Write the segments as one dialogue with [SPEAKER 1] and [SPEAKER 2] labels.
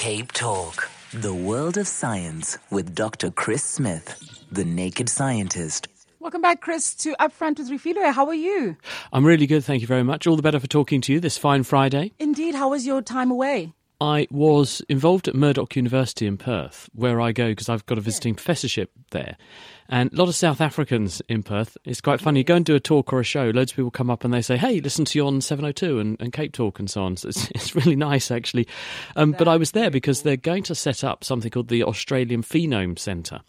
[SPEAKER 1] Cape Talk, the world of science with Dr. Chris Smith, the naked scientist.
[SPEAKER 2] Welcome back, Chris, to Upfront with Refilwe. How are you?
[SPEAKER 3] I'm really good, thank you very much. All the better for talking to you this fine Friday.
[SPEAKER 2] Indeed. How was your time away?
[SPEAKER 3] I was involved at Murdoch University in Perth, where I go because I've got a visiting professorship there. And a lot of South Africans in Perth. It's quite funny. You go and do a talk or a show, loads of people come up and they say, hey, listen to you on 702 and, and Cape Talk and so on. So it's, it's really nice, actually. Um, but I was there because they're going to set up something called the Australian Phenome Centre.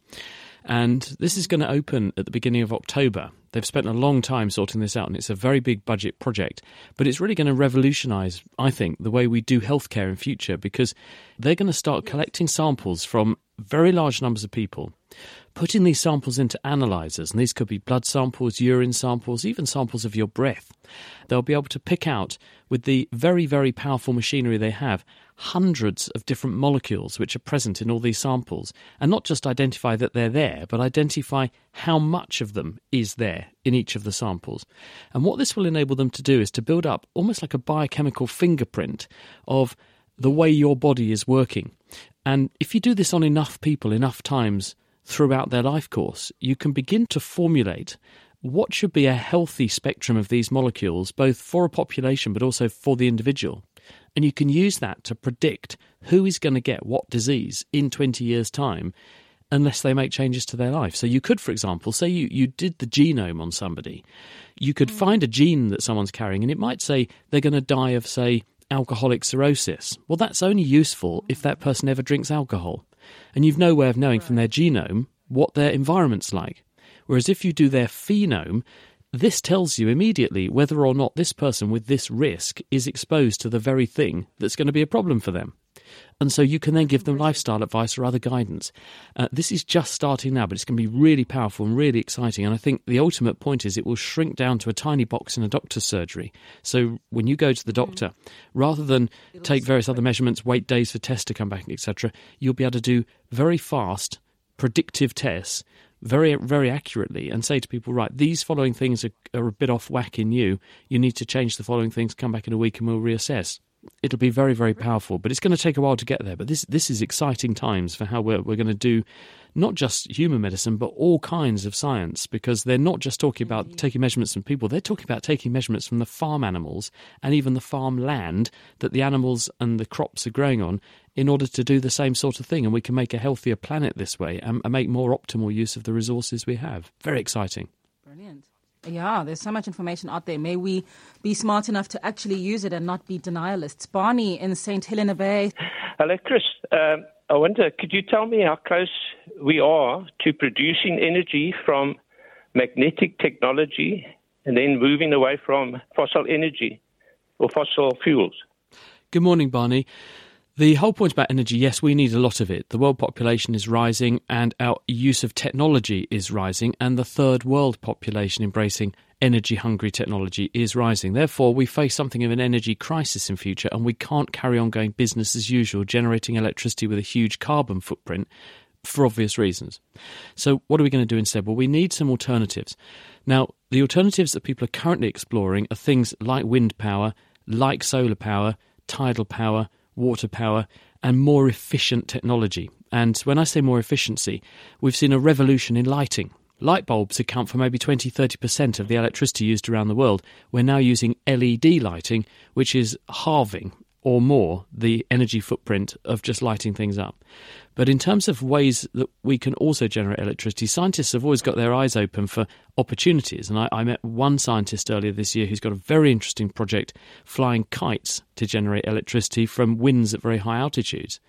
[SPEAKER 3] And this is going to open at the beginning of October. They've spent a long time sorting this out, and it's a very big budget project. But it's really going to revolutionise, I think, the way we do healthcare in future because they're going to start collecting samples from very large numbers of people, putting these samples into analyzers, and these could be blood samples, urine samples, even samples of your breath. They'll be able to pick out, with the very, very powerful machinery they have, hundreds of different molecules which are present in all these samples, and not just identify that they're there, but identify how much of them is there in each of the samples. And what this will enable them to do is to build up almost like a biochemical fingerprint of the way your body is working. And if you do this on enough people, enough times throughout their life course, you can begin to formulate what should be a healthy spectrum of these molecules, both for a population but also for the individual. And you can use that to predict who is going to get what disease in 20 years' time unless they make changes to their life. So you could, for example, say you, you did the genome on somebody. You could hmm. find a gene that someone's carrying and it might say they're going to die of, say, alcoholic cirrhosis. Well, that's only useful if that person ever drinks alcohol. And you've no way of knowing from their genome what their environment's like. Whereas if you do their phenome, this tells you immediately whether or not this person with this risk is exposed to the very thing that's going to be a problem for them. And so you can then give them lifestyle advice or other guidance. Uh, this is just starting now, but it's going to be really powerful and really exciting. And I think the ultimate point is it will shrink down to a tiny box in a doctor's surgery. So when you go to the doctor, rather than take various other measurements, wait days for tests to come back, etc., you'll be able to do very fast predictive tests very very accurately and say to people right these following things are, are a bit off whack in you you need to change the following things come back in a week and we'll reassess it'll be very very powerful but it's going to take a while to get there. But this this is exciting times for how we're, we're going to do not just human medicine but all kinds of science because they're not just talking about mm-hmm. taking measurements from people they're talking about taking measurements from the farm animals and even the farm land that the animals and the crops are growing on in order to do the same sort of thing and we can make a healthier planet this way and, and make more optimal use of the resources we have. Very exciting.
[SPEAKER 2] Brilliant. Yeah, there's so much information out there. May we be smart enough to actually use it and not be denialists. Barney in St. Helena Bay.
[SPEAKER 4] Hello, Chris. Um, I wonder, could you tell me how close we are to producing energy from magnetic technology and then moving away from fossil energy or fossil fuels?
[SPEAKER 3] Good morning, Barney. The whole point about energy, yes, we need a lot of it. The world population is rising and our use of technology is rising, and the third world population embracing energy hungry technology is rising. Therefore, we face something of an energy crisis in future, and we can't carry on going business as usual, generating electricity with a huge carbon footprint for obvious reasons. So, what are we going to do instead? Well, we need some alternatives. Now, the alternatives that people are currently exploring are things like wind power, like solar power, tidal power water power, and more efficient technology. And when I say more efficiency, we've seen a revolution in lighting. Light bulbs account for maybe 20 30% of the electricity used around the world. We're now using LED lighting, which is halving or more the energy footprint of just lighting things up. But in terms of ways that we can also generate electricity, scientists have always got their eyes open for opportunities. And I, I, met one scientist earlier this year who's got a very interesting project flying kites to generate electricity from winds at very high altitudes.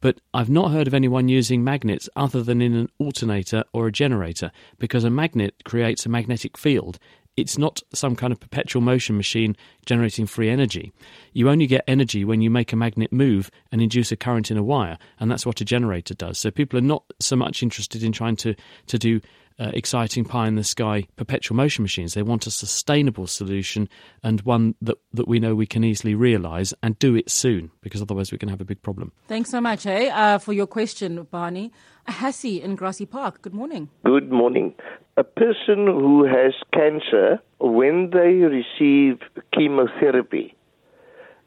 [SPEAKER 3] But I've not heard of anyone using magnets other than in an alternator or a generator, because a magnet creates a magnetic field it's not some kind of perpetual motion machine generating free energy. You only get energy when you make a magnet move and induce a current in a wire, and that's what a generator does. So people are not so much interested in trying to, to do uh, exciting pie in the sky perpetual motion machines. They want a sustainable solution and one that, that we know we can easily realise and do it soon because otherwise we're going to have a big problem.
[SPEAKER 2] Thanks so much, eh, uh, for your question, Barney. Hassie in Grassy Park, good morning.
[SPEAKER 5] Good morning. A person who has cancer, when they receive chemotherapy,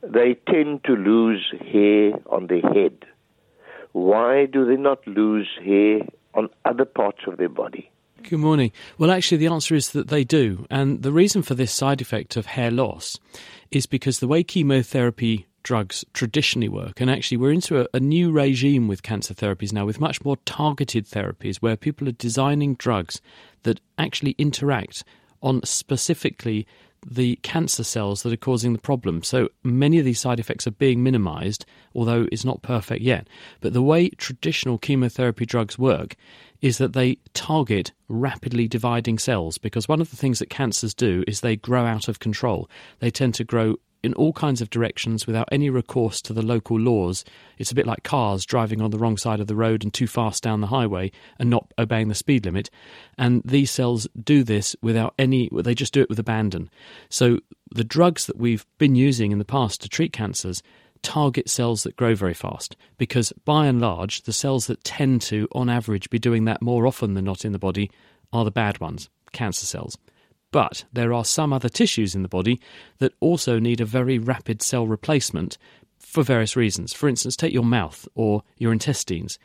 [SPEAKER 5] they tend to lose hair on their head. Why do they not lose hair on other parts of their body?
[SPEAKER 3] Good morning. Well, actually, the answer is that they do. And the reason for this side effect of hair loss is because the way chemotherapy drugs traditionally work, and actually, we're into a, a, new regime with cancer therapies now, with much more targeted therapies where people are designing drugs that actually interact on specifically the cancer cells that are causing the problem. So many of these side effects are being minimized, although it's not perfect yet. But the way traditional chemotherapy drugs work is that they target rapidly dividing cells because one of the things that cancers do is they grow out of control. They tend to grow in all kinds of directions without any recourse to the local laws. It's a bit like cars driving on the wrong side of the road and too fast down the highway and not obeying the speed limit. And these cells do this without any, they just do it with abandon. So the drugs that we've been using in the past to treat cancers target cells that grow very fast because by and large the cells that tend to on average be doing that more often than not in the body are the bad ones cancer cells. But there are some other tissues in the body that also need a very rapid cell replacement for various reasons. For instance take your mouth or your intestines.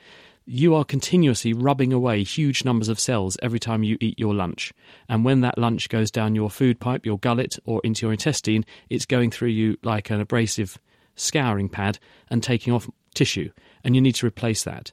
[SPEAKER 3] You are continuously rubbing away huge numbers of cells every time you eat your lunch. And when that lunch goes down your food pipe, your gullet, or into your intestine, it's going through you like an abrasive scouring pad and taking off tissue, and you need to replace that.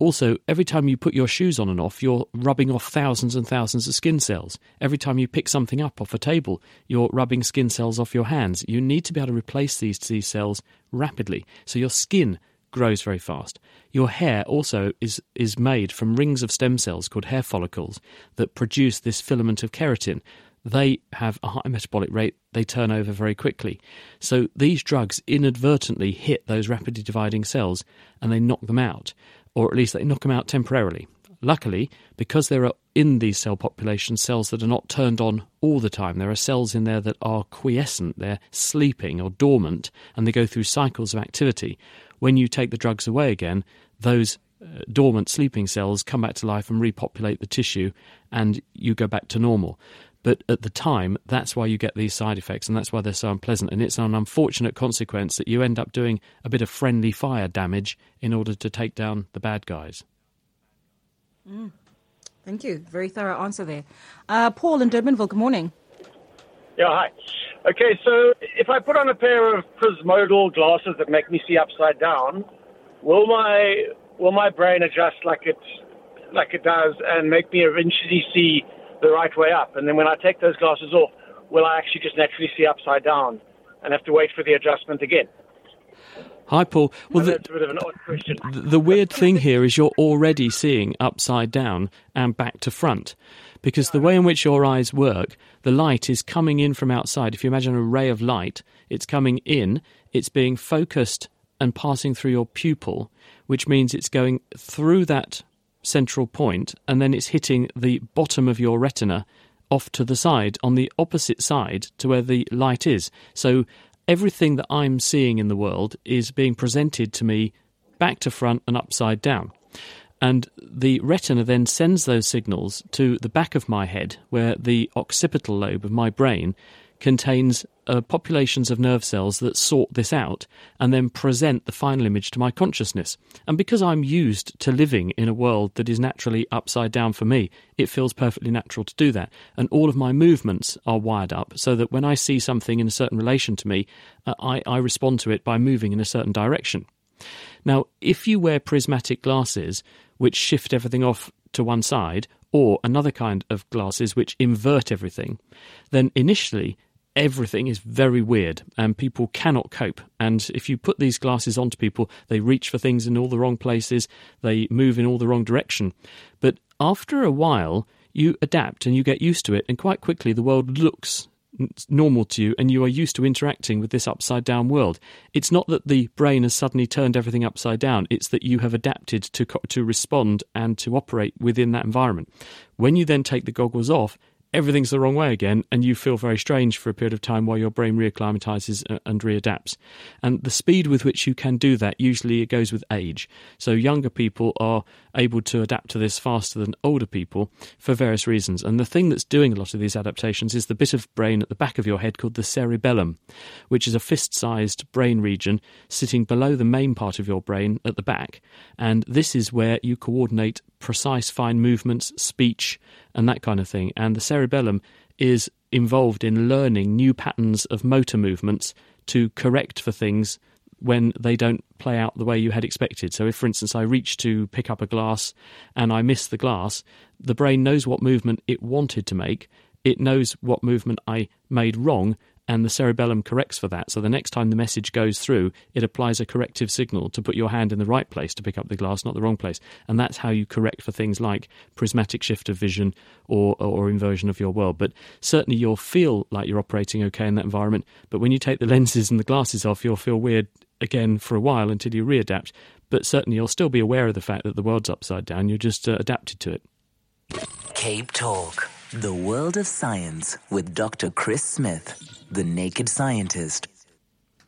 [SPEAKER 3] Also, every time you put your shoes on and off, you're rubbing off thousands and thousands of skin cells. Every time you pick something up off a table, you're rubbing skin cells off your hands. You need to be able to replace these, these cells rapidly. So your skin grows very fast. Your hair also is, is made from rings of stem cells called hair follicles that produce this filament of keratin they have a high metabolic rate, they turn over very quickly. So these drugs inadvertently hit those rapidly dividing cells and they knock them out, or at least they knock them out temporarily. Luckily, because there are in these cell populations cells that are not turned on all the time, there are cells in there that are quiescent, they're sleeping or dormant, and they go through cycles of activity. When you take the drugs away again, those uh, dormant sleeping cells come back to life and repopulate the tissue, and you go back to normal. But at the time, that's why you get these side effects, and that's why they're so unpleasant. And it's an unfortunate consequence that you end up doing a bit of friendly fire damage in order to take down the bad guys.
[SPEAKER 2] Mm. Thank you. Very thorough answer there. Uh, Paul in Durbanville, good morning.
[SPEAKER 6] Yeah, hi. Okay, so if I put on a pair of prismodal glasses that make me see upside down, will my will my brain adjust like it like it does and make me eventually see the right way up. And then when I take those glasses off, will I actually just naturally see upside down and have to wait for the adjustment again?
[SPEAKER 3] Hi, Paul.
[SPEAKER 6] Well, the, that's a bit of an odd question.
[SPEAKER 3] The weird thing here is you're already seeing upside down and back to front. Because the way in which your eyes work, the light is coming in from outside. If you imagine a ray of light, it's coming in, it's being focused and passing through your pupil, which means it's going through that central point and then it's hitting the bottom of your retina off to the side on the opposite side to where the light is. So everything that I'm seeing in the world is being presented to me back to front and upside down. And the retina then sends those signals to the back of my head, where the occipital lobe of my brain contains uh, populations of nerve cells that sort this out and then present the final image to my consciousness. And because I'm used to living in a world that is naturally upside down for me, it feels perfectly natural to do that. And all of my movements are wired up so that when I see something in a certain relation to me, uh, I, I respond to it by moving in a certain direction. Now, if you wear prismatic glasses which shift everything off to one side, or another kind of glasses which invert everything, then initially everything is very weird and people cannot cope. And if you put these glasses onto people, they reach for things in all the wrong places, they move in all the wrong direction. But after a while, you adapt and you get used to it, and quite quickly the world looks normal to you and you are used to interacting with this upside down world. It's not that the brain has suddenly turned everything upside down, it's that you have adapted to, to respond and to operate within that environment. When you then take the goggles off, everything's the wrong way again, and you feel very strange for a period of time while your brain reacclimatizes and readapts. And the speed with which you can do that usually it goes with age. So younger people are able to adapt to this faster than older people for various reasons. And the thing that's doing a lot of these adaptations is the bit of brain at the back of your head called the cerebellum, which is a fist sized brain region sitting below the main part of your brain at the back. And this is where you coordinate precise fine movements, speech, and that kind of thing. And the cerebellum is involved in learning new patterns of motor movements to correct for things when they don't play out the way you had expected. So, if, for instance, I reach to pick up a glass and I miss the glass, the brain knows what movement it wanted to make. It knows what movement I made wrong, and the cerebellum corrects for that. So the next time the message goes through, it applies a corrective signal to put your hand in the right place to pick up the glass, not the wrong place. And that's how you correct for things like prismatic shift of vision or, or inversion of your world. But certainly you'll feel like you're operating okay in that environment. But when you take the lenses and the glasses off, you'll feel weird again for a while until you readapt. But certainly you'll still be aware of the fact that the world's upside down. You're just uh, adapted to it.
[SPEAKER 1] Cape Talk. The World of Science with Dr. Chris Smith, the naked scientist.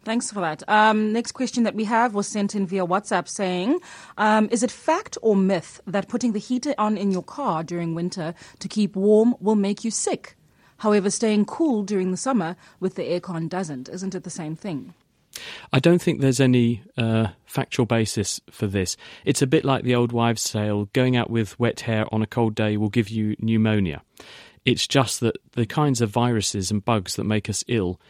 [SPEAKER 2] Thanks for that. Um, next question that we have was sent in via WhatsApp saying, um, Is it fact or myth that putting the heater on in your car during winter to keep warm will make you sick? However, staying cool during the summer with the aircon doesn't. Isn't it the same thing?
[SPEAKER 3] I don't think there's any uh, factual basis for this. It's a bit like the old wives' tale going out with wet hair on a cold day will give you pneumonia. It's just that the kinds of viruses and bugs that make us ill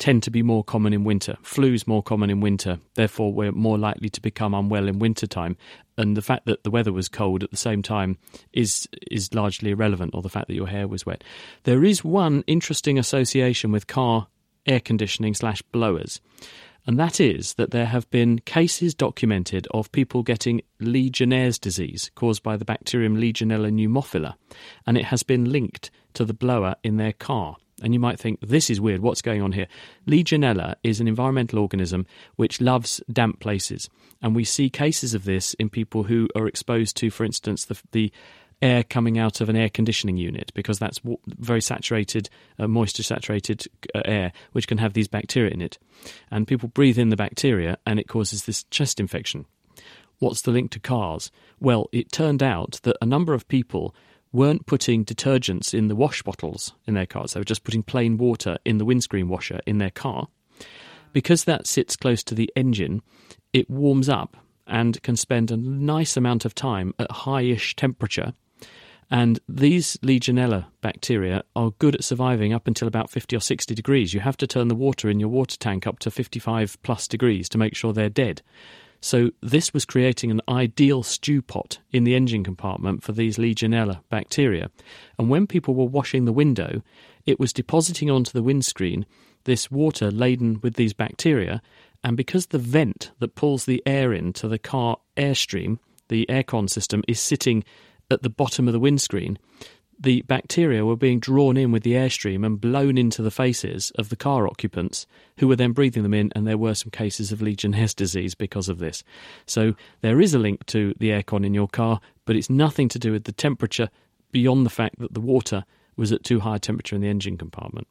[SPEAKER 3] tend to be more common in winter. Flu's more common in winter, therefore we're more likely to become unwell in winter time. And the fact that the weather was cold at the same time is is largely irrelevant, or the fact that your hair was wet. There is one interesting association with car air conditioning slash blowers and that is that there have been cases documented of people getting Legionnaire's disease caused by the bacterium Legionella pneumophila, and it has been linked to the blower in their car. And you might think, this is weird, what's going on here? Legionella is an environmental organism which loves damp places. And we see cases of this in people who are exposed to, for instance, the, the air coming out of an air conditioning unit because that's very saturated, uh, moisture saturated uh, air, which can have these bacteria in it. And people breathe in the bacteria and it causes this chest infection. What's the link to cars? Well, it turned out that a number of people weren't putting detergents in the wash bottles in their cars, they were just putting plain water in the windscreen washer in their car. Because that sits close to the engine, it warms up and can spend a nice amount of time at high ish temperature and these Legionella bacteria are good at surviving up until about 50 or 60 degrees. You have to turn the water in your water tank up to 55 plus degrees to make sure they're dead. So, this was creating an ideal stew pot in the engine compartment for these Legionella bacteria. And when people were washing the window, it was depositing onto the windscreen this water laden with these bacteria. And because the vent that pulls the air into the car airstream, the aircon system, is sitting at the bottom of the windscreen, the bacteria were being drawn in with the airstream and blown into the faces of the car occupants, who were then breathing them in, and there were some cases of Legionnaire's disease because of this. So there is a link to the aircon in your car, but it's nothing to do with the temperature beyond the fact that the water was at too high a temperature in the engine compartment.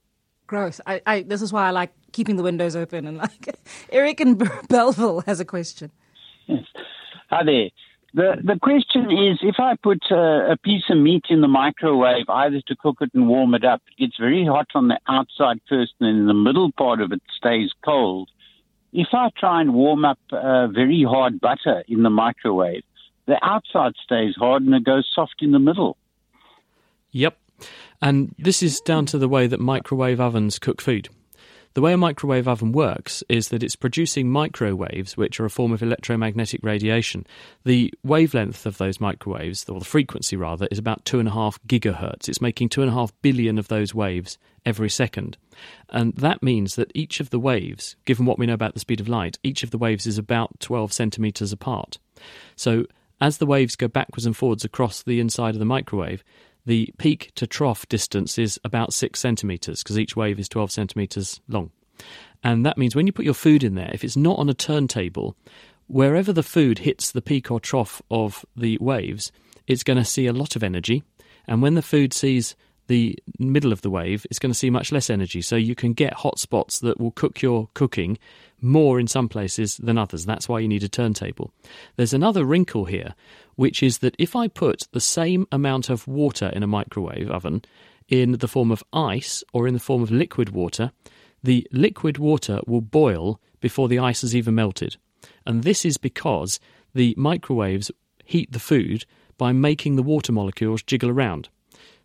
[SPEAKER 2] Gross. I, I, this is why I like keeping the windows open. And like Eric in Bellville has a question.
[SPEAKER 7] Yes. Hi there. The the question is, if I put a, a, piece of meat in the microwave, either to cook it and warm it up, it gets very hot on the outside first, and then the middle part of it stays cold. If I try and warm up uh, very hard butter in the microwave, the outside stays hard and it goes soft in the middle.
[SPEAKER 3] Yep. And this is down to the way that microwave ovens cook food. The way a microwave oven works is that it's producing microwaves, which are a form of electromagnetic radiation. The wavelength of those microwaves, or the frequency rather, is about 2.5 gigahertz. It's making 2.5 billion of those waves every second. And that means that each of the waves, given what we know about the speed of light, each of the waves is about 12 centimetres apart. So as the waves go backwards and forwards across the inside of the microwave, the peak to trough distance is about six centimetres because each wave is 12 centimetres long. And that means when you put your food in there, if it's not on a turntable, wherever the food hits the peak or trough of the waves, it's going to see a lot of energy. And when the food sees the middle of the wave, it's going to see much less energy. So you can get hot spots that will cook your cooking more in some places than others. That's why you need a turntable. There's another wrinkle here, which is that if I put the same amount of water in a microwave oven in the form of ice or in the form of liquid water, the liquid water will boil before the ice has even melted. And this is because the microwaves heat the food by making the water molecules jiggle around.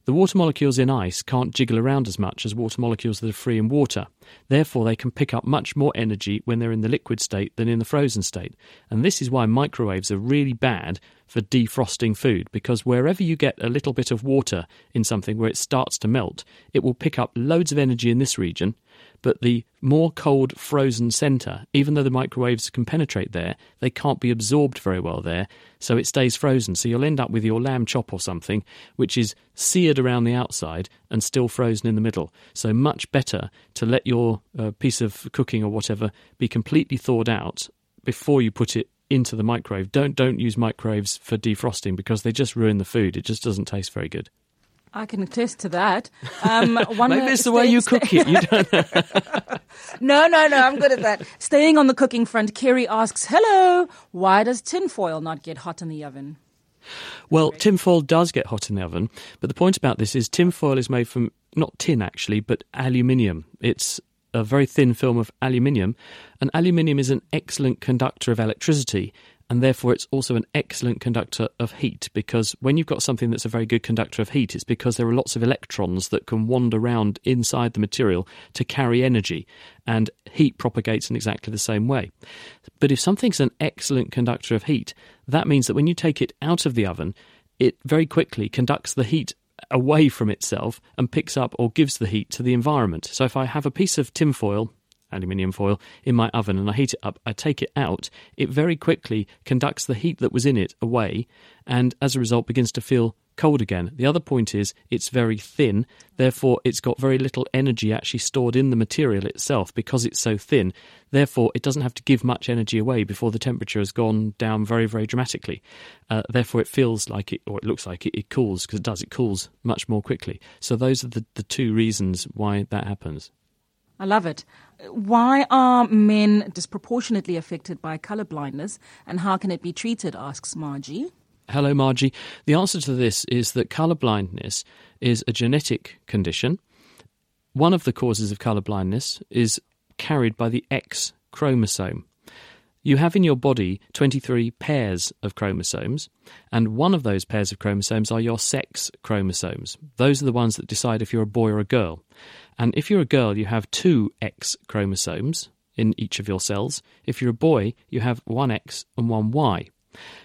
[SPEAKER 3] The water molecules in ice can't jiggle around as much as water molecules that are free in water. Therefore, they can pick up much more energy when they're in the liquid state than in the frozen state. And this is why microwaves are really bad for defrosting food, because wherever you get a little bit of water in something where it starts to melt, it will pick up loads of energy in this region but the more cold frozen centre, even though the microwaves can penetrate there, they can't be absorbed very well there, so it stays frozen. So you'll end up with your lamb chop or something, which is seared around the outside and still frozen in the middle. So much better to let your uh, piece of cooking or whatever be completely thawed out before you put it into the microwave. Don't don't use microwaves for defrosting because they just ruin the food. It just doesn't taste very good.
[SPEAKER 2] I can attest to that. Um,
[SPEAKER 3] one Maybe it's the way you cook it. You don't
[SPEAKER 2] no, no, no. I'm good at that. Staying on the cooking front, Kerry asks, "Hello, why does tinfoil not get hot in the oven?"
[SPEAKER 3] Well, tinfoil does get hot in the oven, but the point about this is tinfoil is made from not tin actually, but aluminium. It's a very thin film of aluminium, and aluminium is an excellent conductor of electricity and therefore it's also an excellent conductor of heat because when you've got something that's a very good conductor of heat, it's because there are lots of electrons that can wander around inside the material to carry energy, and heat propagates in exactly the same way. But if something's an excellent conductor of heat, that means that when you take it out of the oven, it very quickly conducts the heat away from itself and picks up or gives the heat to the environment. So if I have a piece of tinfoil aluminium foil in my oven and I heat it up, I take it out, it very quickly conducts the heat that was in it away and as a result begins to feel cold again. The other point is it's very thin, therefore it's got very little energy actually stored in the material itself because it's so thin. Therefore, it doesn't have to give much energy away before the temperature has gone down very, very dramatically. Uh, therefore, it feels like it, or it looks like it, it cools because it does. It cools much more quickly. So those are the, the two reasons why that happens.
[SPEAKER 2] I love it. Why are men disproportionately affected by color blindness and how can it be treated? asks Margie.
[SPEAKER 3] Hello, Margie. The answer to this is that color blindness is a genetic condition. One of the causes of color blindness is carried by the X chromosome. You have in your body 23 pairs of chromosomes, and one of those pairs of chromosomes are your sex chromosomes. Those are the ones that decide if you're a boy or a girl. And if you're a girl, you have two X chromosomes in each of your cells. If you're a boy, you have one X and one Y.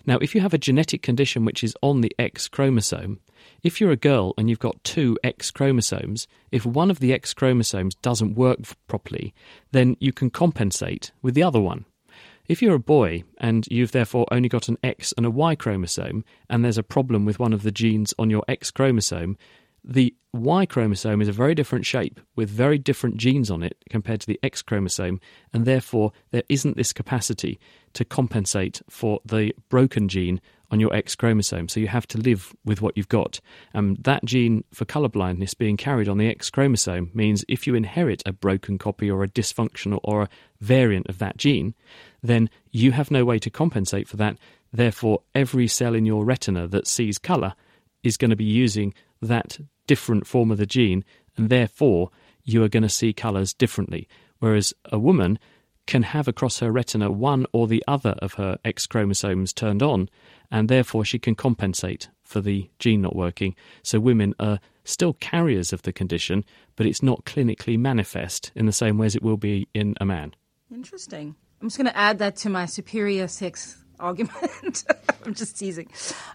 [SPEAKER 3] Now, if you have a genetic condition which is on the X chromosome, if you're a girl and you've got two X chromosomes, if one of the X chromosomes doesn't work properly, then you can compensate with the other one. If you're a boy and you've therefore only got an X and a Y chromosome, and there's a problem with one of the genes on your X chromosome, the Y chromosome is a very different shape with very different genes on it compared to the X chromosome, and therefore there isn't this capacity to compensate for the broken gene on your X chromosome. So you have to live with what you've got. And that gene for colorblindness being carried on the X chromosome means if you inherit a broken copy or a dysfunctional or a variant of that gene, then you have no way to compensate for that. Therefore, every cell in your retina that sees color is going to be using that different form of the gene, and therefore you are going to see colours differently. Whereas a woman can have across her retina one or the other of her X chromosomes turned on, and therefore she can compensate for the gene not working. So women are still carriers of the condition, but it's not clinically manifest in the same way as it will be in a man.
[SPEAKER 2] Interesting. I'm just going to add that to my superior sex argument. I'm just teasing.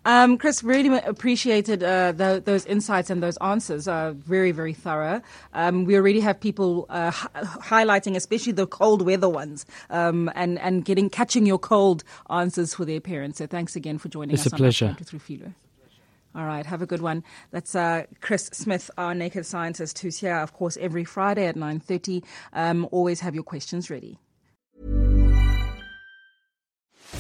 [SPEAKER 2] Um, Chris, really appreciated uh, the, those insights and those answers. Uh, very, very thorough. Um, we already have people uh, highlighting, especially the cold weather ones, um, and and getting catching your cold answers for their parents. So thanks again for joining
[SPEAKER 3] it's
[SPEAKER 2] us.
[SPEAKER 3] It's a pleasure.
[SPEAKER 2] All right, have a good one. That's uh, Chris Smith, our naked scientist, who's here, of course, every Friday at nine thirty. Um, always have your questions ready.